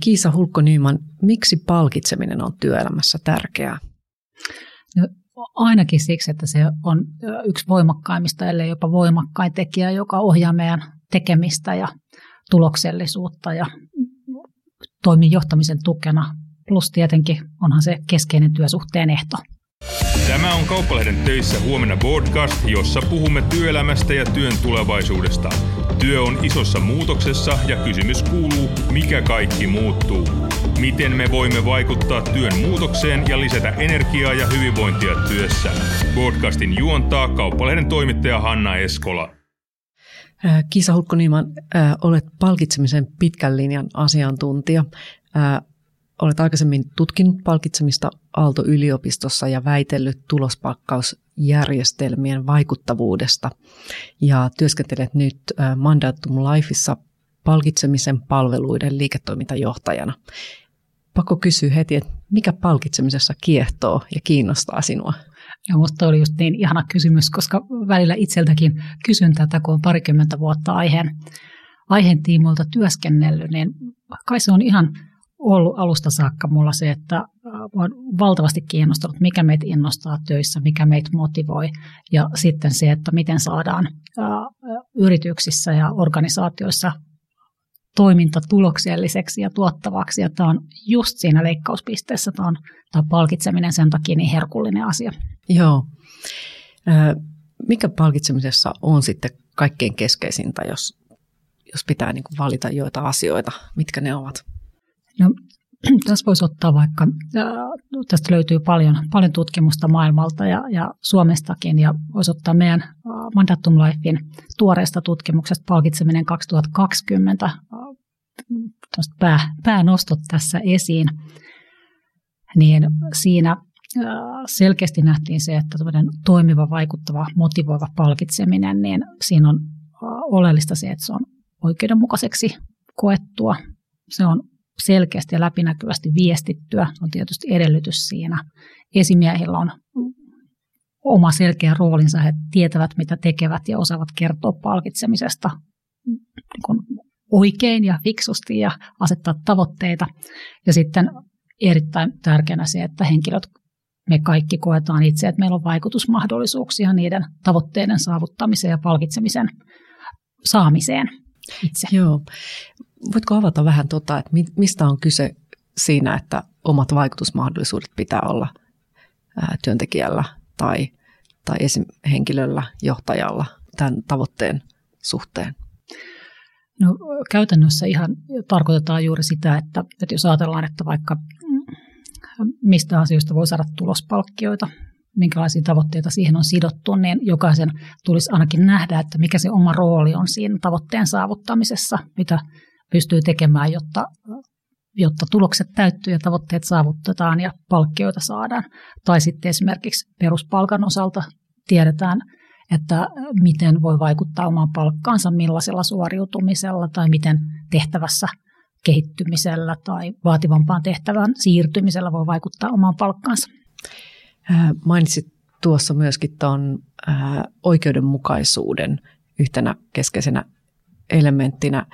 Kiisa Hulkko-Nyyman, miksi palkitseminen on työelämässä tärkeää? No, ainakin siksi, että se on yksi voimakkaimmista, ellei jopa voimakkain tekijä, joka ohjaa meidän tekemistä ja tuloksellisuutta ja toimii johtamisen tukena. Plus tietenkin onhan se keskeinen työsuhteen ehto. Tämä on Kauppalehden töissä huomenna podcast, jossa puhumme työelämästä ja työn tulevaisuudesta. Työ on isossa muutoksessa ja kysymys kuuluu, mikä kaikki muuttuu. Miten me voimme vaikuttaa työn muutokseen ja lisätä energiaa ja hyvinvointia työssä? Podcastin juontaa Kauppalehden toimittaja Hanna Eskola. Kiisa Hulkko-Niiman, olet palkitsemisen pitkän linjan asiantuntija. Olet aikaisemmin tutkinut palkitsemista Aalto-yliopistossa ja väitellyt tulospalkkausjärjestelmien vaikuttavuudesta ja työskentelet nyt Mandatum Lifeissa palkitsemisen palveluiden liiketoimintajohtajana. Pakko kysyä heti, että mikä palkitsemisessa kiehtoo ja kiinnostaa sinua? Ja minusta oli just niin ihana kysymys, koska välillä itseltäkin kysyn tätä, kun on parikymmentä vuotta aiheen, aiheen tiimoilta työskennellyt, niin kai se on ihan ollut alusta saakka mulla se, että olen valtavasti kiinnostunut, mikä meitä innostaa töissä, mikä meitä motivoi ja sitten se, että miten saadaan yrityksissä ja organisaatioissa toiminta tulokselliseksi ja tuottavaksi. Ja tämä on just siinä leikkauspisteessä, tämä on, tämä palkitseminen sen takia niin herkullinen asia. Joo. Mikä palkitsemisessa on sitten kaikkein keskeisintä, jos, jos pitää niin valita joita asioita, mitkä ne ovat? No, tässä voisi ottaa vaikka, tästä löytyy paljon, paljon tutkimusta maailmalta ja, ja Suomestakin, ja voisi ottaa meidän Mandatum Lifein tuoreesta tutkimuksesta palkitseminen 2020 pää, päänostot tässä esiin, niin siinä selkeästi nähtiin se, että toimiva, vaikuttava, motivoiva palkitseminen, niin siinä on oleellista se, että se on oikeudenmukaiseksi koettua. Se on selkeästi ja läpinäkyvästi viestittyä. On tietysti edellytys siinä. Esimiehillä on oma selkeä roolinsa, he tietävät mitä tekevät ja osaavat kertoa palkitsemisesta niin oikein ja fiksusti ja asettaa tavoitteita. Ja sitten erittäin tärkeänä se, että henkilöt, me kaikki koetaan itse, että meillä on vaikutusmahdollisuuksia niiden tavoitteiden saavuttamiseen ja palkitsemisen saamiseen itse. Joo. Voitko avata vähän, tuota, että mistä on kyse siinä, että omat vaikutusmahdollisuudet pitää olla työntekijällä tai, tai esim. henkilöllä, johtajalla tämän tavoitteen suhteen? No, käytännössä ihan tarkoitetaan juuri sitä, että, että jos ajatellaan, että vaikka mistä asioista voi saada tulospalkkioita, minkälaisia tavoitteita siihen on sidottu, niin jokaisen tulisi ainakin nähdä, että mikä se oma rooli on siinä tavoitteen saavuttamisessa, mitä pystyy tekemään, jotta, jotta tulokset täyttyy ja tavoitteet saavutetaan ja palkkioita saadaan. Tai sitten esimerkiksi peruspalkan osalta tiedetään, että miten voi vaikuttaa omaan palkkaansa, millaisella suoriutumisella tai miten tehtävässä kehittymisellä tai vaativampaan tehtävään siirtymisellä voi vaikuttaa omaan palkkaansa. Mainitsit tuossa myöskin tuon oikeudenmukaisuuden yhtenä keskeisenä elementtinä.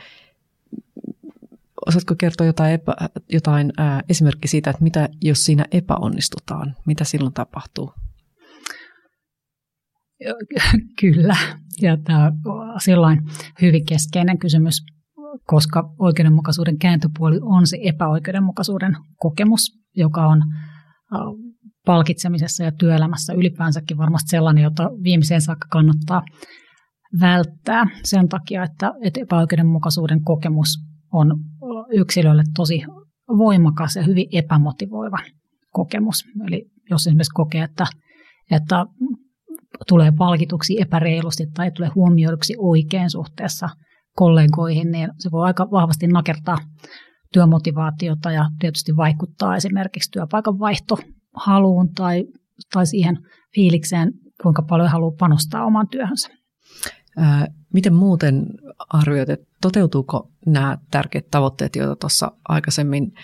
Osaatko kertoa jotain, epä, jotain ää, esimerkki siitä, että mitä jos siinä epäonnistutaan? Mitä silloin tapahtuu? Kyllä, ja tämä on sellainen hyvin keskeinen kysymys, koska oikeudenmukaisuuden kääntöpuoli on se epäoikeudenmukaisuuden kokemus, joka on palkitsemisessa ja työelämässä ylipäänsäkin varmasti sellainen, jota viimeiseen saakka kannattaa välttää sen takia, että, että epäoikeudenmukaisuuden kokemus on yksilölle tosi voimakas ja hyvin epämotivoiva kokemus. Eli jos esimerkiksi kokee, että, että tulee palkituksi epäreilusti tai tulee huomioiduksi oikein suhteessa kollegoihin, niin se voi aika vahvasti nakertaa työmotivaatiota ja tietysti vaikuttaa esimerkiksi työpaikan vaihtohaluun tai, tai siihen fiilikseen, kuinka paljon haluaa panostaa omaan työhönsä. Miten muuten arvioit, että toteutuuko nämä tärkeät tavoitteet, joita tuossa aikaisemmin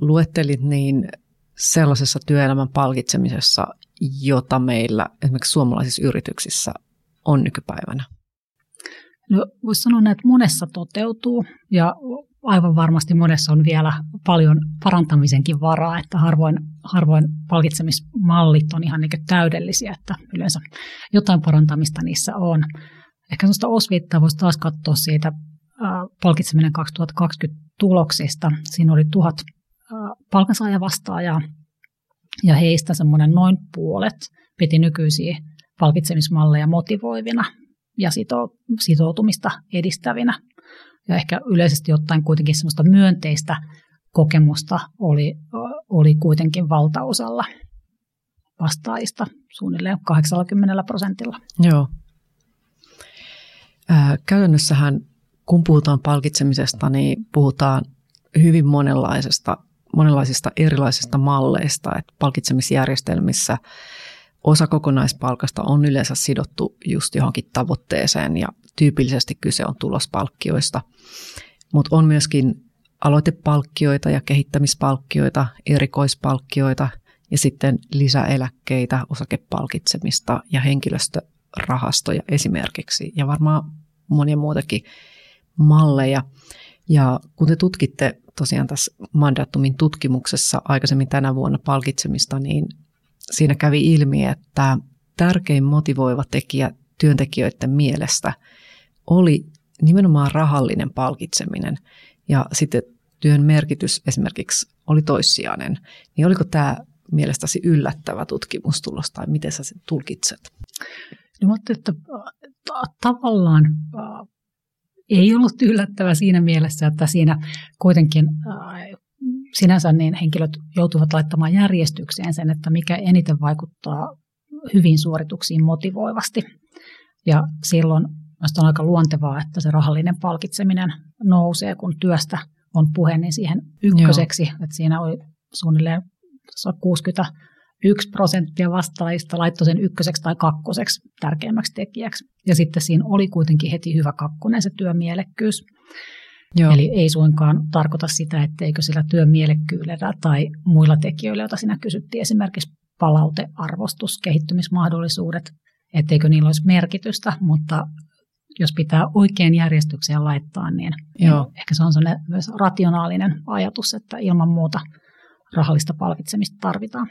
luettelit, niin sellaisessa työelämän palkitsemisessa, jota meillä esimerkiksi suomalaisissa yrityksissä on nykypäivänä? No, voisi sanoa, että monessa toteutuu ja aivan varmasti monessa on vielä paljon parantamisenkin varaa, että harvoin, harvoin palkitsemismallit on ihan niin täydellisiä, että yleensä jotain parantamista niissä on. Ehkä sellaista osviittaa voisi taas katsoa siitä palkitseminen 2020 tuloksista. Siinä oli tuhat palkansaajavastaajaa ja heistä semmoinen noin puolet piti nykyisiä palkitsemismalleja motivoivina ja sitoutumista edistävinä. Ja ehkä yleisesti ottaen kuitenkin semmoista myönteistä kokemusta oli, oli kuitenkin valtaosalla vastaajista, suunnilleen 80 prosentilla. Joo. Käytännössähän, kun puhutaan palkitsemisesta, niin puhutaan hyvin monenlaisesta, monenlaisista erilaisista malleista. Et palkitsemisjärjestelmissä osa kokonaispalkasta on yleensä sidottu just johonkin tavoitteeseen ja tyypillisesti kyse on tulospalkkioista. Mutta on myöskin aloitepalkkioita ja kehittämispalkkioita, erikoispalkkioita ja sitten lisäeläkkeitä, osakepalkitsemista ja henkilöstörahastoja esimerkiksi ja varmaan monia muutakin malleja. Ja kun te tutkitte tosiaan tässä Mandatumin tutkimuksessa aikaisemmin tänä vuonna palkitsemista, niin siinä kävi ilmi, että tärkein motivoiva tekijä työntekijöiden mielestä oli nimenomaan rahallinen palkitseminen. Ja sitten työn merkitys esimerkiksi oli toissijainen. Niin oliko tämä mielestäsi yllättävä tutkimustulos tai miten sä sen tulkitset? No, mutta että tavallaan ei ollut yllättävä siinä mielessä, että siinä kuitenkin sinänsä niin henkilöt joutuvat laittamaan järjestykseen sen, että mikä eniten vaikuttaa hyvin suorituksiin motivoivasti. Ja silloin on aika luontevaa, että se rahallinen palkitseminen nousee, kun työstä on puhe, niin siihen ykköseksi. Että siinä oli suunnilleen 61 prosenttia vastaajista laittoi sen ykköseksi tai kakkoseksi tärkeimmäksi tekijäksi. Ja sitten siinä oli kuitenkin heti hyvä kakkonen se työmielekkyys. Joo. Eli ei suinkaan tarkoita sitä, etteikö sillä työmielekkyydellä tai muilla tekijöillä, joita sinä kysyttiin, esimerkiksi palaute, arvostus, kehittymismahdollisuudet, etteikö niillä olisi merkitystä, mutta jos pitää oikein järjestykseen laittaa, niin Joo. ehkä se on sellainen myös rationaalinen ajatus, että ilman muuta rahallista palkitsemista tarvitaan.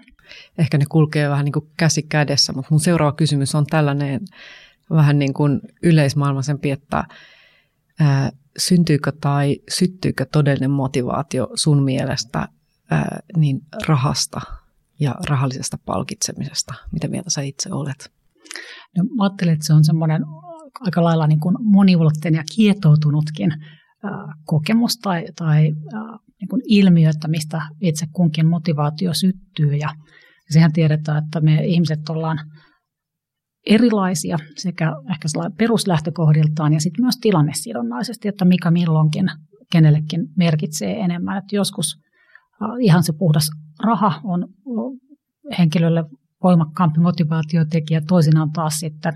Ehkä ne kulkee vähän niin kuin käsi kädessä, mutta mun seuraava kysymys on tällainen vähän niin kuin yleismaailmaisempi, että ää, syntyykö tai syttyykö todellinen motivaatio sun mielestä ää, niin rahasta ja rahallisesta palkitsemisesta? Mitä mieltä sä itse olet? No, mä ajattelen, että se on semmoinen aika lailla niin kuin moniulotteinen ja kietoutunutkin kokemus tai, tai niin kuin ilmiö, että mistä itse kunkin motivaatio syttyy. Ja sehän tiedetään, että me ihmiset ollaan erilaisia sekä ehkä peruslähtökohdiltaan ja sitten myös tilannesidonnaisesti, että mikä milloinkin kenellekin merkitsee enemmän. Että joskus ihan se puhdas raha on henkilölle voimakkaampi motivaatiotekijä, toisinaan taas sitten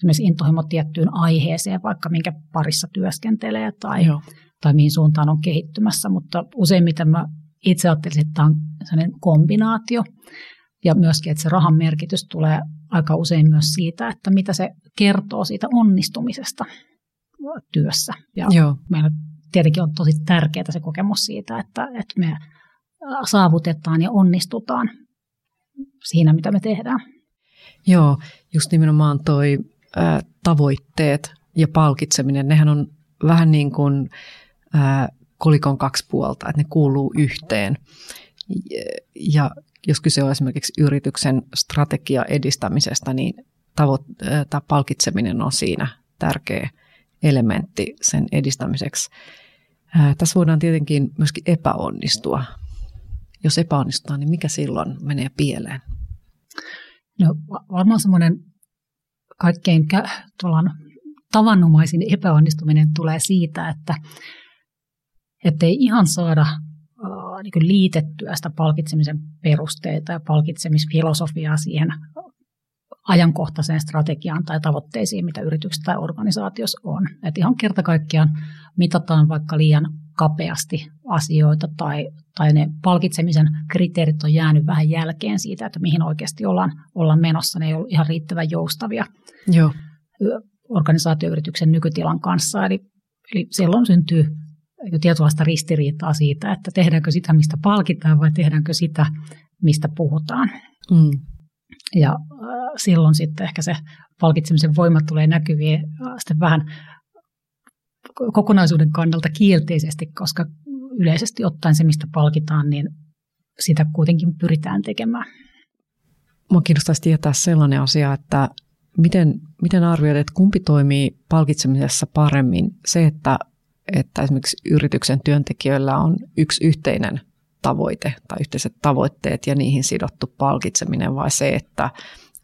esimerkiksi intohimo tiettyyn aiheeseen, vaikka minkä parissa työskentelee tai, tai mihin suuntaan on kehittymässä, mutta useimmiten mä itse ajattelisin, että tämä on sellainen kombinaatio ja myöskin, että se rahan merkitys tulee aika usein myös siitä, että mitä se kertoo siitä onnistumisesta työssä. Ja Joo. meillä tietenkin on tosi tärkeää se kokemus siitä, että, että me saavutetaan ja onnistutaan siinä, mitä me tehdään. Joo, just nimenomaan toi tavoitteet ja palkitseminen, nehän on vähän niin kuin kolikon kaksi puolta, että ne kuuluu yhteen. Ja jos kyse on esimerkiksi yrityksen strategia edistämisestä, niin tavo- tämä palkitseminen on siinä tärkeä elementti sen edistämiseksi. Tässä voidaan tietenkin myöskin epäonnistua. Jos epäonnistutaan, niin mikä silloin menee pieleen? No varmaan semmoinen kaikkein tavanomaisin epäonnistuminen tulee siitä, että ei ihan saada niin liitettyä sitä palkitsemisen perusteita ja palkitsemisfilosofiaa siihen ajankohtaiseen strategiaan tai tavoitteisiin, mitä yrityksessä tai organisaatiossa on. Et ihan kerta kaikkiaan mitataan vaikka liian kapeasti asioita tai, tai ne palkitsemisen kriteerit on jäänyt vähän jälkeen siitä, että mihin oikeasti ollaan, ollaan menossa. Ne ei ole ihan riittävän joustavia. Joo. organisaatioyrityksen nykytilan kanssa. Eli, eli silloin syntyy jo tietynlaista ristiriitaa siitä, että tehdäänkö sitä, mistä palkitaan vai tehdäänkö sitä, mistä puhutaan. Mm. Ja silloin sitten ehkä se palkitsemisen voima tulee näkyviin äh, sitten vähän kokonaisuuden kannalta kielteisesti, koska yleisesti ottaen se, mistä palkitaan, niin sitä kuitenkin pyritään tekemään. Mua kiinnostaisi tietää sellainen asia, että miten, miten arvioit, että kumpi toimii palkitsemisessa paremmin? Se, että, että esimerkiksi yrityksen työntekijöillä on yksi yhteinen tavoite tai yhteiset tavoitteet ja niihin sidottu palkitseminen vai se, että,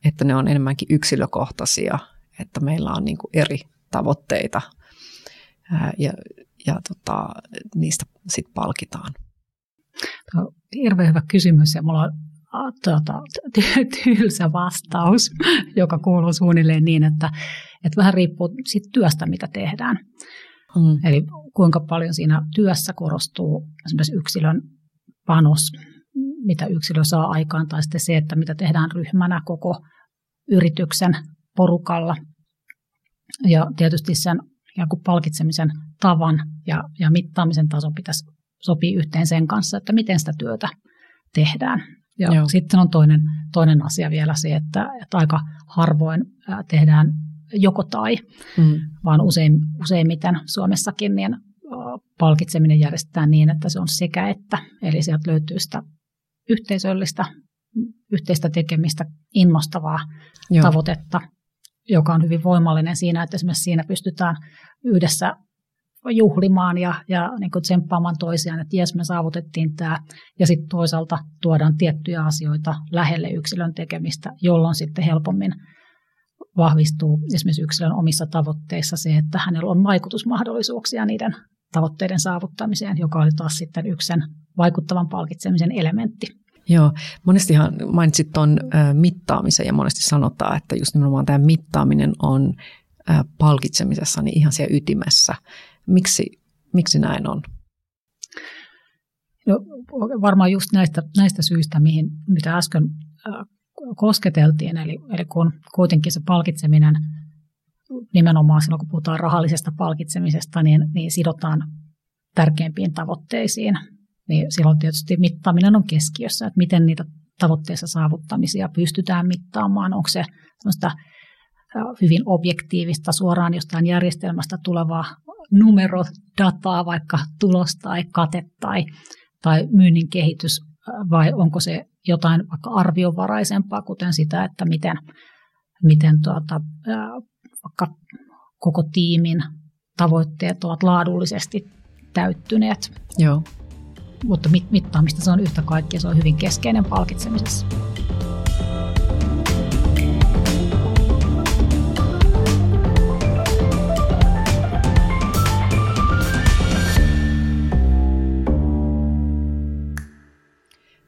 että ne on enemmänkin yksilökohtaisia, että meillä on niin eri tavoitteita ja, ja tota, niistä sitten palkitaan? Tuo on hirveän hyvä kysymys ja mulla on tuota, tylsä vastaus, joka kuuluu suunnilleen niin, että, että vähän riippuu siitä työstä, mitä tehdään. Mm. Eli kuinka paljon siinä työssä korostuu esimerkiksi yksilön panos, mitä yksilö saa aikaan, tai sitten se, että mitä tehdään ryhmänä koko yrityksen porukalla. Ja tietysti sen palkitsemisen tavan ja, ja mittaamisen taso pitäisi sopia yhteen sen kanssa, että miten sitä työtä tehdään. Ja Joo. sitten on toinen, toinen asia vielä se, että, että aika harvoin tehdään joko tai, mm. vaan usein, useimmiten Suomessakin niin palkitseminen järjestetään niin, että se on sekä että. Eli sieltä löytyy sitä yhteisöllistä, yhteistä tekemistä, innostavaa Joo. tavoitetta, joka on hyvin voimallinen siinä, että esimerkiksi siinä pystytään yhdessä juhlimaan ja, ja niin kuin tsemppaamaan toisiaan, että jes me saavutettiin tämä. Ja sitten toisaalta tuodaan tiettyjä asioita lähelle yksilön tekemistä, jolloin sitten helpommin vahvistuu esimerkiksi yksilön omissa tavoitteissa se, että hänellä on vaikutusmahdollisuuksia niiden tavoitteiden saavuttamiseen, joka oli taas sitten yksi sen vaikuttavan palkitsemisen elementti. Joo, monestihan mainitsit tuon mittaamisen ja monesti sanotaan, että just nimenomaan tämä mittaaminen on palkitsemisessa niin ihan siellä ytimessä. Miksi, miksi näin on? No, varmaan just näistä, näistä syistä, mihin, mitä äsken kosketeltiin, eli, eli kun kuitenkin se palkitseminen nimenomaan silloin, kun puhutaan rahallisesta palkitsemisesta, niin, niin sidotaan tärkeimpiin tavoitteisiin, niin silloin tietysti mittaaminen on keskiössä, että miten niitä tavoitteissa saavuttamisia pystytään mittaamaan. Onko se hyvin objektiivista suoraan jostain järjestelmästä tulevaa numerodataa, vaikka tulos tai kate tai, tai myynnin kehitys, vai onko se jotain vaikka arviovaraisempaa, kuten sitä, että miten, miten tuota, vaikka koko tiimin tavoitteet ovat laadullisesti täyttyneet. Joo. Mutta mittaamista se on yhtä kaikkea, se on hyvin keskeinen palkitsemisessa.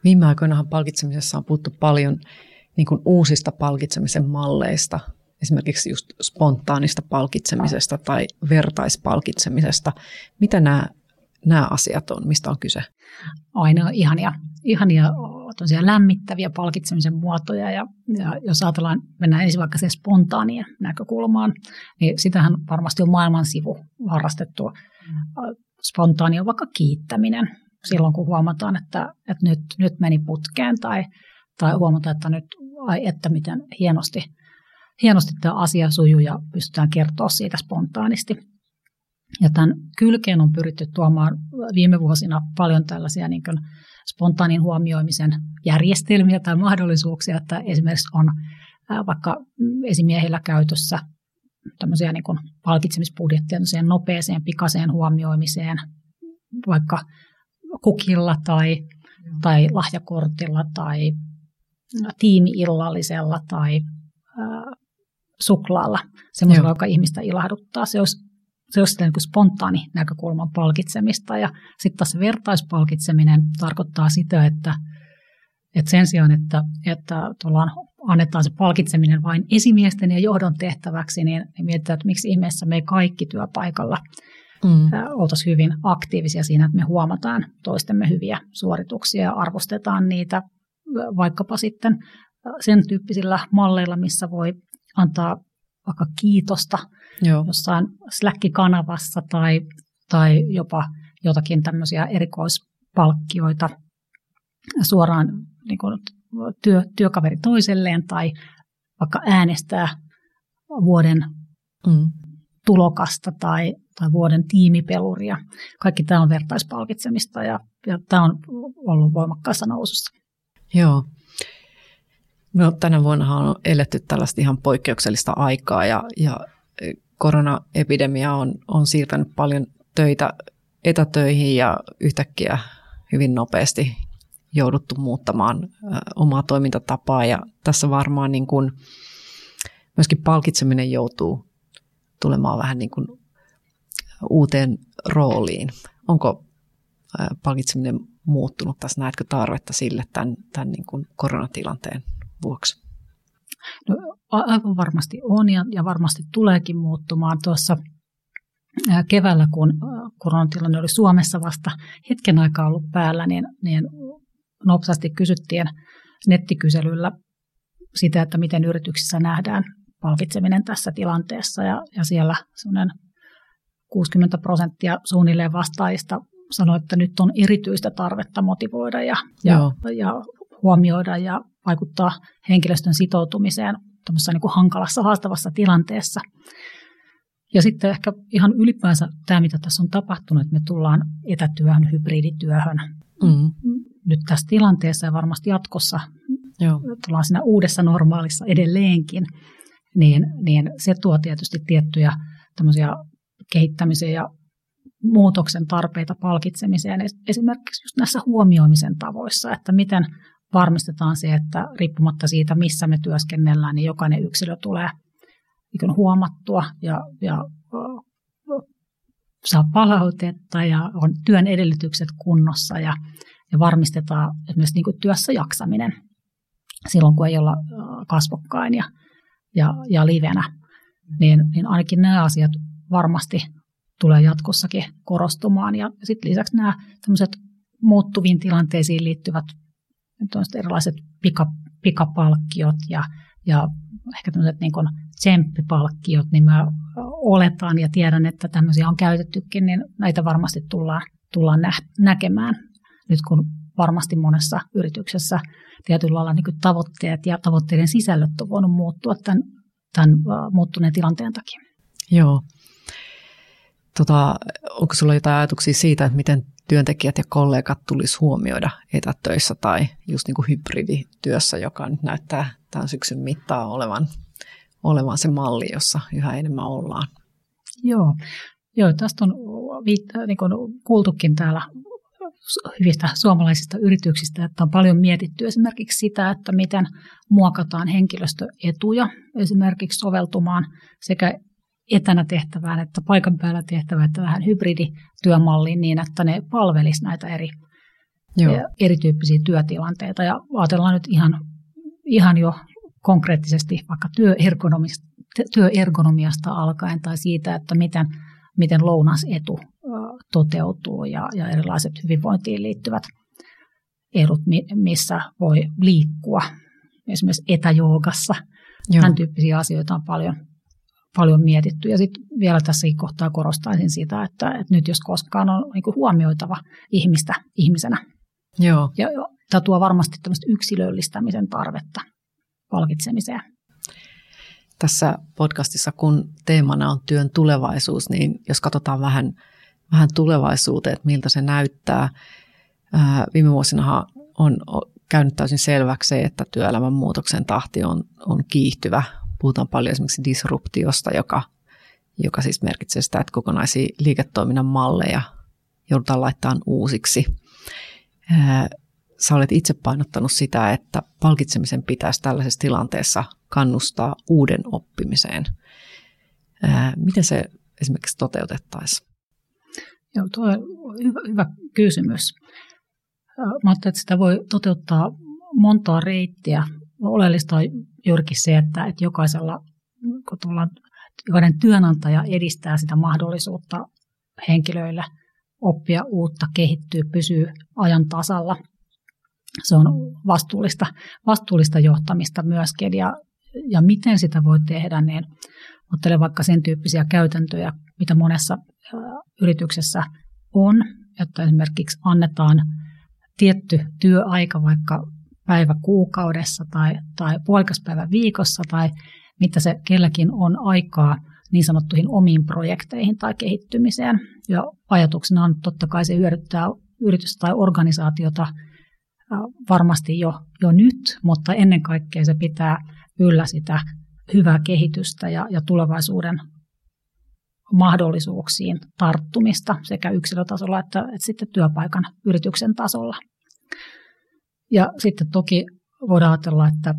Viime aikoinahan palkitsemisessa on puhuttu paljon niin kuin uusista palkitsemisen malleista, esimerkiksi just spontaanista palkitsemisesta tai vertaispalkitsemisesta. Mitä nämä, nämä asiat on, mistä on kyse? Aina ihania, ihania lämmittäviä palkitsemisen muotoja ja, ja jos ajatellaan, mennään ensin vaikka sen spontaanien näkökulmaan, niin sitähän varmasti on maailman sivu harrastettu. Spontaani on vaikka kiittäminen silloin, kun huomataan, että, että nyt, nyt meni putkeen tai, tai huomataan, että nyt, ai että miten hienosti, hienosti tämä asia sujuu ja pystytään kertoa siitä spontaanisti. Ja tämän kylkeen on pyritty tuomaan viime vuosina paljon tällaisia niin kuin spontaanin huomioimisen järjestelmiä tai mahdollisuuksia, että esimerkiksi on vaikka esimiehillä käytössä tämmöisiä niin kuin palkitsemisbudjetteja nopeeseen, pikaiseen huomioimiseen, vaikka kukilla tai, tai lahjakortilla tai tiimiillallisella tai äh, suklaalla, semmoisella, joka ihmistä ilahduttaa. Se olisi, se olisi niin kuin spontaani näkökulman palkitsemista. Ja sitten taas vertaispalkitseminen tarkoittaa sitä, että, että sen sijaan, että, että annetaan se palkitseminen vain esimiesten ja johdon tehtäväksi, niin mietitään, että miksi ihmeessä me kaikki työpaikalla mm. oltaisiin hyvin aktiivisia siinä, että me huomataan toistemme hyviä suorituksia ja arvostetaan niitä vaikkapa sitten sen tyyppisillä malleilla, missä voi antaa vaikka kiitosta Joo. jossain Slack-kanavassa tai, tai jopa jotakin tämmöisiä erikoispalkkioita suoraan niin kuin työ, työkaveri toiselleen tai vaikka äänestää vuoden mm. tulokasta tai, tai vuoden tiimipeluria. Kaikki tämä on vertaispalkitsemista ja, ja tämä on ollut voimakkaassa nousussa. Joo. No, tänä vuonna on eletty tällaista ihan poikkeuksellista aikaa ja, ja koronaepidemia on, on siirtänyt paljon töitä etätöihin ja yhtäkkiä hyvin nopeasti jouduttu muuttamaan omaa toimintatapaa ja tässä varmaan niin kuin myöskin palkitseminen joutuu tulemaan vähän niin kuin uuteen rooliin. Onko palkitseminen muuttunut tässä? Näetkö tarvetta sille tämän, tämän niin kuin koronatilanteen vuoksi? No, aivan varmasti on ja, ja varmasti tuleekin muuttumaan. Tuossa keväällä, kun koronatilanne oli Suomessa vasta hetken aikaa ollut päällä, niin, niin nopsasti kysyttiin nettikyselyllä sitä, että miten yrityksissä nähdään palkitseminen tässä tilanteessa. Ja, ja siellä 60 prosenttia suunnilleen vastaajista sanoi, että nyt on erityistä tarvetta motivoida ja, ja, ja huomioida ja vaikuttaa henkilöstön sitoutumiseen niin kuin hankalassa, haastavassa tilanteessa. Ja sitten ehkä ihan ylipäänsä tämä, mitä tässä on tapahtunut, että me tullaan etätyöhön, hybridityöhön mm. nyt tässä tilanteessa ja varmasti jatkossa Joo. tullaan siinä uudessa normaalissa edelleenkin, niin, niin se tuo tietysti tiettyjä tämmöisiä kehittämisen ja muutoksen tarpeita palkitsemiseen, esimerkiksi just näissä huomioimisen tavoissa, että miten varmistetaan se, että riippumatta siitä, missä me työskennellään, niin jokainen yksilö tulee niin huomattua ja, ja saa palautetta ja on työn edellytykset kunnossa ja, ja varmistetaan esimerkiksi niin kuin työssä jaksaminen silloin, kun ei olla kasvokkain ja, ja, ja livenä. Niin, niin ainakin nämä asiat varmasti tulee jatkossakin korostumaan. Ja sitten lisäksi nämä muuttuviin tilanteisiin liittyvät erilaiset pika, pikapalkkiot ja, ja ehkä tämmöiset niin tsemppipalkkiot, niin mä oletan ja tiedän, että tämmöisiä on käytettykin, niin näitä varmasti tullaan, tullaan nä- näkemään nyt kun varmasti monessa yrityksessä tietyllä lailla niin tavoitteet ja tavoitteiden sisällöt on voinut muuttua tämän, tämän muuttuneen tilanteen takia. Joo. Tota, onko sinulla jotain ajatuksia siitä, että miten työntekijät ja kollegat tulisi huomioida etätöissä tai just niin kuin hybridityössä, joka nyt näyttää tämän syksyn mittaa olevan, olevan se malli, jossa yhä enemmän ollaan. Joo, Joo tästä on niin kuin kuultukin täällä hyvistä suomalaisista yrityksistä, että on paljon mietitty esimerkiksi sitä, että miten muokataan henkilöstöetuja esimerkiksi soveltumaan sekä etänä tehtävään että paikan päällä tehtävään, että vähän hybridityömalliin niin, että ne palvelisi näitä eri, Joo. erityyppisiä työtilanteita. Ja ajatellaan nyt ihan, ihan jo konkreettisesti vaikka työergonomiasta alkaen tai siitä, että miten, miten lounasetu toteutuu ja, ja erilaiset hyvinvointiin liittyvät edut, missä voi liikkua, esimerkiksi etäjoogassa. Joo. Tämän tyyppisiä asioita on paljon, paljon mietitty. Ja sitten vielä tässä kohtaa korostaisin sitä, että, että nyt jos koskaan on niin huomioitava ihmistä ihmisenä. Joo. Ja tämä tuo varmasti tämmöistä yksilöllistämisen tarvetta palkitsemiseen. Tässä podcastissa, kun teemana on työn tulevaisuus, niin jos katsotaan vähän, vähän tulevaisuuteen, että miltä se näyttää. Ää, viime vuosina on käynyt täysin selväksi että työelämän muutoksen tahti on, on kiihtyvä Puhutaan paljon esimerkiksi disruptiosta, joka, joka siis merkitsee sitä, että kokonaisia liiketoiminnan malleja joudutaan laittamaan uusiksi. Sä olet itse painottanut sitä, että palkitsemisen pitäisi tällaisessa tilanteessa kannustaa uuden oppimiseen. Miten se esimerkiksi toteutettaisiin? Joo, tuo on hyvä, hyvä kysymys. Mä että sitä voi toteuttaa montaa reittiä. Oleellista on juurikin se, että, että jokaisella, kun tullaan, jokainen työnantaja edistää sitä mahdollisuutta henkilöille oppia uutta, kehittyä, pysyä ajan tasalla. Se on vastuullista, vastuullista johtamista myöskin ja ja miten sitä voi tehdä, niin ottelen vaikka sen tyyppisiä käytäntöjä, mitä monessa yrityksessä on, että esimerkiksi annetaan tietty työaika vaikka päivä kuukaudessa tai, tai puolikas päivä viikossa tai mitä se kelläkin on aikaa niin sanottuihin omiin projekteihin tai kehittymiseen. Ja ajatuksena on totta kai se hyödyttää yritystä tai organisaatiota varmasti jo, jo nyt, mutta ennen kaikkea se pitää yllä sitä hyvää kehitystä ja, ja tulevaisuuden mahdollisuuksiin tarttumista sekä yksilötasolla että, että sitten työpaikan yrityksen tasolla. Ja sitten toki voidaan ajatella, että,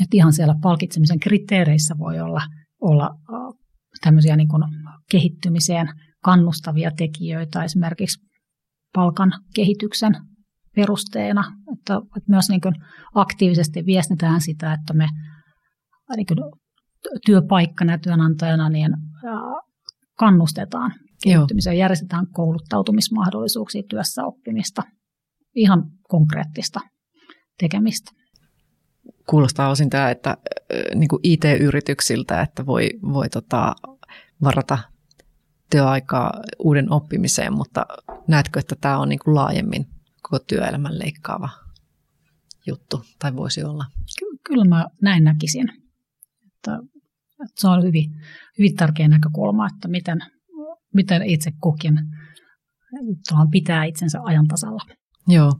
että ihan siellä palkitsemisen kriteereissä voi olla, olla tämmöisiä niin kuin kehittymiseen kannustavia tekijöitä, esimerkiksi palkan kehityksen perusteena, että, että myös niin kuin aktiivisesti viestitään sitä, että me niin kuin työpaikkana ja työnantajana niin kannustetaan kehittymiseen, järjestetään kouluttautumismahdollisuuksia, työssä oppimista, ihan konkreettista tekemistä. Kuulostaa osin tämä, että niin kuin IT-yrityksiltä, että voi, voi tota, varata työaikaa uuden oppimiseen, mutta näetkö, että tämä on niin kuin laajemmin koko työelämän leikkaava juttu, tai voisi olla? Kyllä mä näin näkisin. Että, että se on hyvin, hyvin tärkeä näkökulma, että miten, miten itse kukin pitää itsensä ajan tasalla. Joo.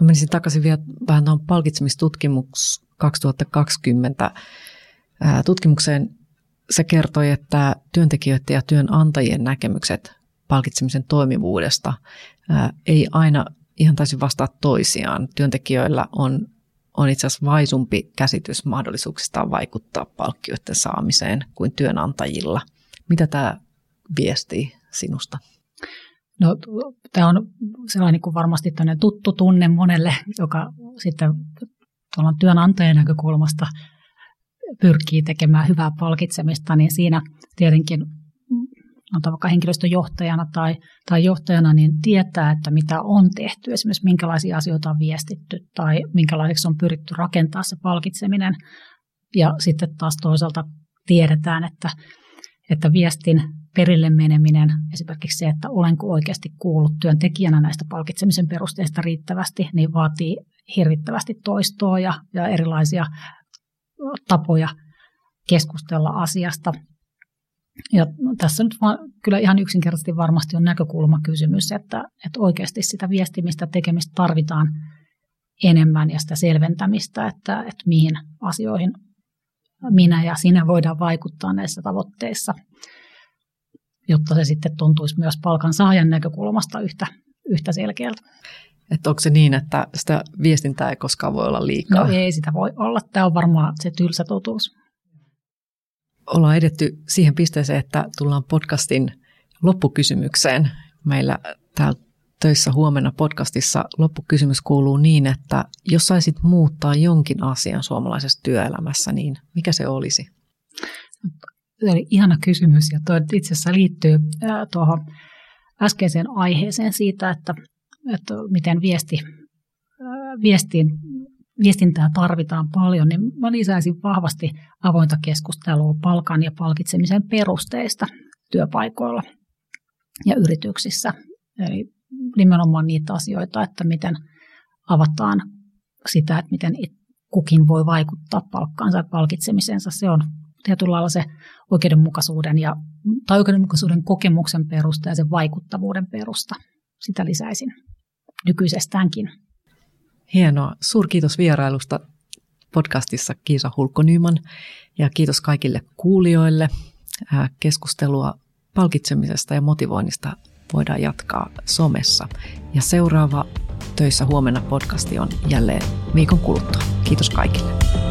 Mä menisin takaisin vielä vähän tuohon palkitsemistutkimus 2020 tutkimukseen. Se kertoi, että työntekijöiden ja työnantajien näkemykset palkitsemisen toimivuudesta ei aina ihan täysin vastaa toisiaan. Työntekijöillä on, on itse asiassa vaisumpi käsitys mahdollisuuksistaan vaikuttaa palkkioiden saamiseen kuin työnantajilla. Mitä tämä viestii sinusta? No, tämä on sellainen niin kuin varmasti tuttu tunne monelle, joka sitten tuolla työnantajan näkökulmasta pyrkii tekemään hyvää palkitsemista, niin siinä tietenkin sanotaan vaikka henkilöstöjohtajana tai, tai johtajana, niin tietää, että mitä on tehty, esimerkiksi minkälaisia asioita on viestitty tai minkälaiseksi on pyritty rakentaa se palkitseminen. Ja sitten taas toisaalta tiedetään, että, että viestin perille meneminen, esimerkiksi se, että olenko oikeasti kuullut työntekijänä näistä palkitsemisen perusteista riittävästi, niin vaatii hirvittävästi toistoa ja, ja erilaisia tapoja keskustella asiasta. Ja tässä nyt vaan, kyllä ihan yksinkertaisesti varmasti on näkökulmakysymys, että, että oikeasti sitä viestimistä tekemistä tarvitaan enemmän ja sitä selventämistä, että, että mihin asioihin minä ja sinä voidaan vaikuttaa näissä tavoitteissa, jotta se sitten tuntuisi myös palkansaajan näkökulmasta yhtä, yhtä selkeältä. Että onko se niin, että sitä viestintää ei koskaan voi olla liikaa? No ei sitä voi olla. Tämä on varmaan se tylsä totuus ollaan edetty siihen pisteeseen, että tullaan podcastin loppukysymykseen. Meillä täällä töissä huomenna podcastissa loppukysymys kuuluu niin, että jos saisit muuttaa jonkin asian suomalaisessa työelämässä, niin mikä se olisi? Se oli ihana kysymys ja tuo itse asiassa liittyy tuohon äskeiseen aiheeseen siitä, että, että miten viesti, viestin viestintää tarvitaan paljon, niin mä lisäisin vahvasti avointa keskustelua palkan ja palkitsemisen perusteista työpaikoilla ja yrityksissä. Eli nimenomaan niitä asioita, että miten avataan sitä, että miten kukin voi vaikuttaa palkkaansa ja palkitsemisensa. Se on tietyllä lailla se oikeudenmukaisuuden, ja, tai oikeudenmukaisuuden kokemuksen perusta ja sen vaikuttavuuden perusta. Sitä lisäisin nykyisestäänkin. Hienoa. Suurkiitos vierailusta podcastissa Kiisa Hulkko-Nyman ja kiitos kaikille kuulijoille. Keskustelua palkitsemisesta ja motivoinnista voidaan jatkaa somessa. Ja seuraava Töissä huomenna podcasti on jälleen viikon kuluttua. Kiitos kaikille.